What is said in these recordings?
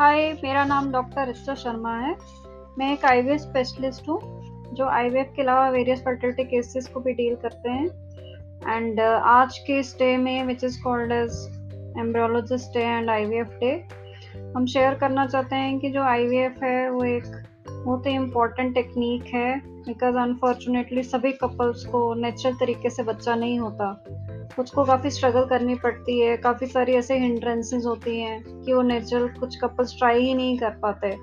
हाय मेरा नाम डॉक्टर रिचा शर्मा है। मैं एक आई स्पेशलिस्ट हूँ जो आईवीएफ के अलावा वेरियस फर्टिलिटी केसेस को भी डील करते हैं। एंड uh, आज के इस डे में which is called as embryologist day and IVF day हम शेयर करना चाहते हैं कि जो आईवीएफ है वो एक बहुत ही इम्पोर्टेंट टेक्निक है बिकॉज़ अनफॉर्चुनेटली सभी कपल्स को नेचुरल तरीके से बच्चा नहीं होता। कुछ को काफ़ी स्ट्रगल करनी पड़ती है, काफ़ी सारी ऐसे हिंड्रेंसेज होती हैं कि वो नेचुरल कुछ कपल्स ट्राई ही नहीं कर पाते।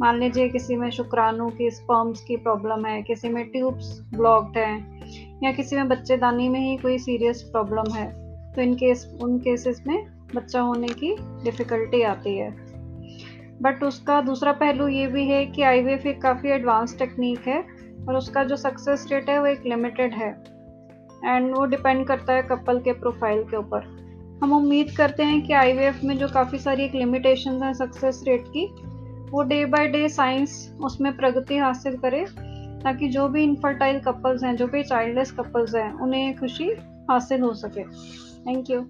मान लीजिए किसी में शुक्राणु की स्पर्म्स की प्रॉब्लम है, किसी में ट्यूब्स ब्लॉक्ड हैं, या किसी में बच्चेदानी में ही कोई सीरियस प्रॉब्लम है तो इन केस उन केसेस में बच्चा होने की डिफ़िकल्टी आती है। बट उसका दूसरा पहलू ये भी है कि आई वी एक काफ़ी एडवांस टेक्निक है और उसका जो सक्सेस रेट है वो एक लिमिटेड है। एंड वो डिपेंड करता है कपल के प्रोफ़ाइल के ऊपर। हम उम्मीद करते हैं कि आईवीएफ में जो काफ़ी सारी एक लिमिटेशन हैं सक्सेस रेट की, वो डे बाय डे साइंस उसमें प्रगति हासिल करे, ताकि जो भी इनफर्टाइल कपल्स हैं, जो भी चाइल्डलेस कपल्स हैं, उन्हें खुशी हासिल हो सके। Thank you